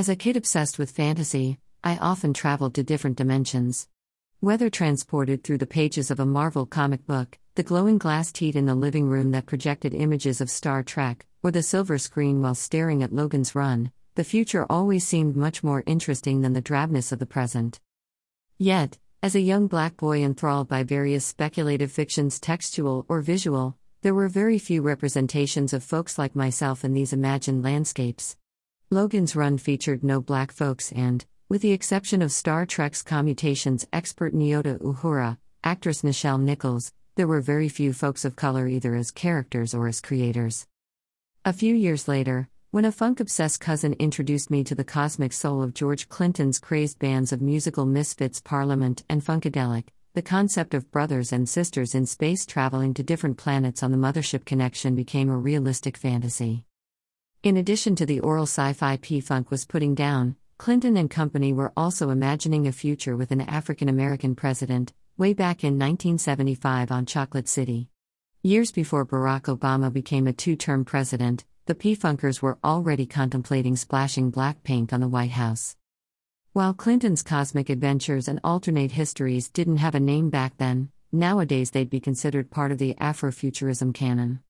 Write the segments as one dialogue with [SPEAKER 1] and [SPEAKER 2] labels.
[SPEAKER 1] As a kid obsessed with fantasy, I often traveled to different dimensions. Whether transported through the pages of a Marvel comic book, the glowing glass teat in the living room that projected images of Star Trek, or the silver screen while staring at Logan's Run, the future always seemed much more interesting than the drabness of the present. Yet, as a young black boy enthralled by various speculative fictions, textual or visual, there were very few representations of folks like myself in these imagined landscapes. Logan's Run featured no black folks and, with the exception of Star Trek's commutations expert Nyota Uhura, actress Nichelle Nichols, there were very few folks of color either as characters or as creators. A few years later, when a funk obsessed cousin introduced me to the cosmic soul of George Clinton's crazed bands of musical misfits Parliament and Funkadelic, the concept of brothers and sisters in space traveling to different planets on the Mothership connection became a realistic fantasy. In addition to the oral sci fi P Funk was putting down, Clinton and company were also imagining a future with an African American president, way back in 1975 on Chocolate City. Years before Barack Obama became a two term president, the P Funkers were already contemplating splashing black paint on the White House. While Clinton's cosmic adventures and alternate histories didn't have a name back then, nowadays they'd be considered part of the Afrofuturism canon.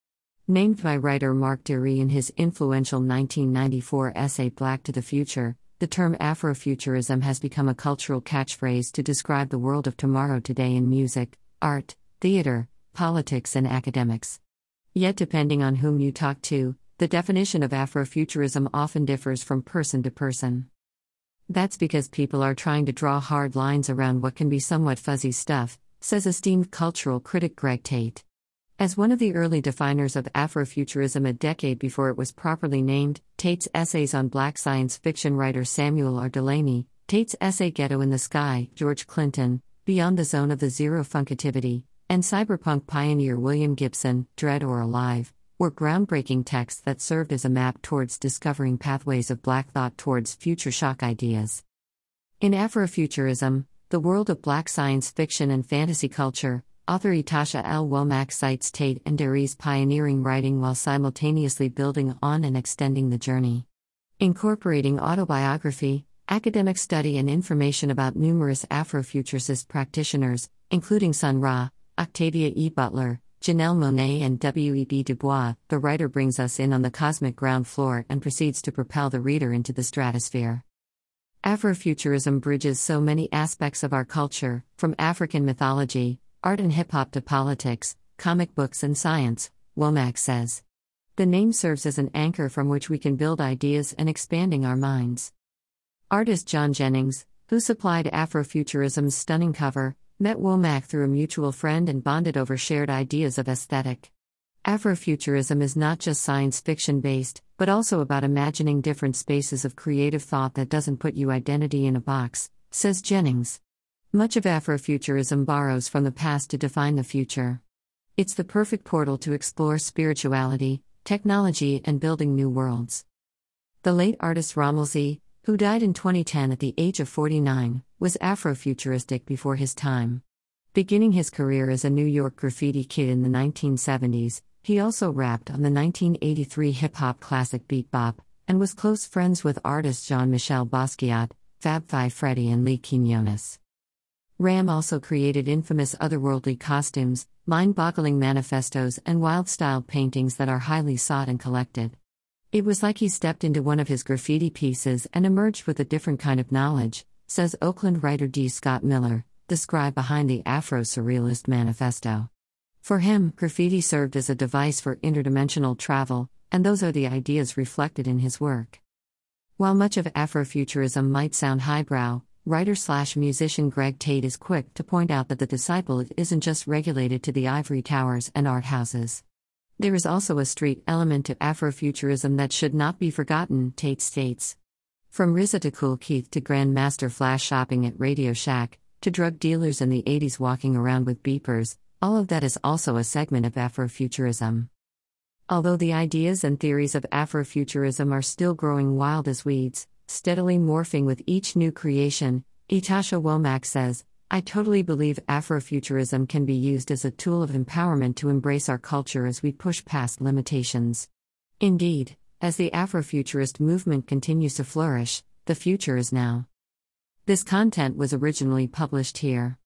[SPEAKER 1] Named by writer Mark Dery in his influential 1994 essay Black to the Future, the term Afrofuturism has become a cultural catchphrase to describe the world of tomorrow today in music, art, theater, politics, and academics. Yet, depending on whom you talk to, the definition of Afrofuturism often differs from person to person. That's because people are trying to draw hard lines around what can be somewhat fuzzy stuff, says esteemed cultural critic Greg Tate. As one of the early definers of Afrofuturism a decade before it was properly named, Tate's essays on black science fiction writer Samuel R. Delany, Tate's essay Ghetto in the Sky, George Clinton, Beyond the Zone of the Zero Funkativity, and cyberpunk pioneer William Gibson, Dead or Alive, were groundbreaking texts that served as a map towards discovering pathways of black thought towards future shock ideas. In Afrofuturism, the world of black science fiction and fantasy culture, Author Ytasha L. Womack cites Tate and Dery's pioneering writing while simultaneously building on and extending the journey. Incorporating autobiography, academic study, and information about numerous Afrofuturist practitioners, including Sun Ra, Octavia E. Butler, Janelle Monáe, and W.E.B. Du Bois, the writer brings us in on the cosmic ground floor and proceeds to propel the reader into the stratosphere. Afrofuturism bridges so many aspects of our culture, from African mythology, art and hip hop to politics, comic books, and science, Womack says. The name serves as an anchor from which we can build ideas and expanding our minds. Artist John Jennings, who supplied Afrofuturism's stunning cover, met Womack through a mutual friend and bonded over shared ideas of aesthetic. Afrofuturism is not just science fiction based, but also about imagining different spaces of creative thought that doesn't put you identity in a box, says Jennings. Much of Afrofuturism borrows from the past to define the future. It's the perfect portal to explore spirituality, technology, and building new worlds. The late artist Rammellzee, who died in 2010 at the age of 49, was Afrofuturistic before his time. Beginning his career as a New York graffiti kid in the 1970s, he also rapped on the 1983 hip hop classic Beat Bop, and was close friends with artists Jean Michel Basquiat, Fab Five Freddy, and Lee Quinones. Ram also created infamous otherworldly costumes, mind boggling manifestos, and wild styled paintings that are highly sought and collected. It was like he stepped into one of his graffiti pieces and emerged with a different kind of knowledge, says Oakland writer D. Scott Miller, the scribe behind the Afro Surrealist Manifesto. For him, graffiti served as a device for interdimensional travel, and those are the ideas reflected in his work. While much of Afrofuturism might sound highbrow, Writer slash musician Greg Tate is quick to point out that the disciple isn't just regulated to the ivory towers and art houses. There is also a street element to Afrofuturism that should not be forgotten, Tate states. From RZA to Kool Keith to Grandmaster Flash shopping at Radio Shack, to drug dealers in the 80s walking around with beepers, all of that is also a segment of Afrofuturism. Although the ideas and theories of Afrofuturism are still growing wild as weeds, steadily morphing with each new creation, Ytasha Womack says, I totally believe Afrofuturism can be used as a tool of empowerment to embrace our culture as we push past limitations. Indeed, as the Afrofuturist movement continues to flourish, The future is now. This content was originally published here.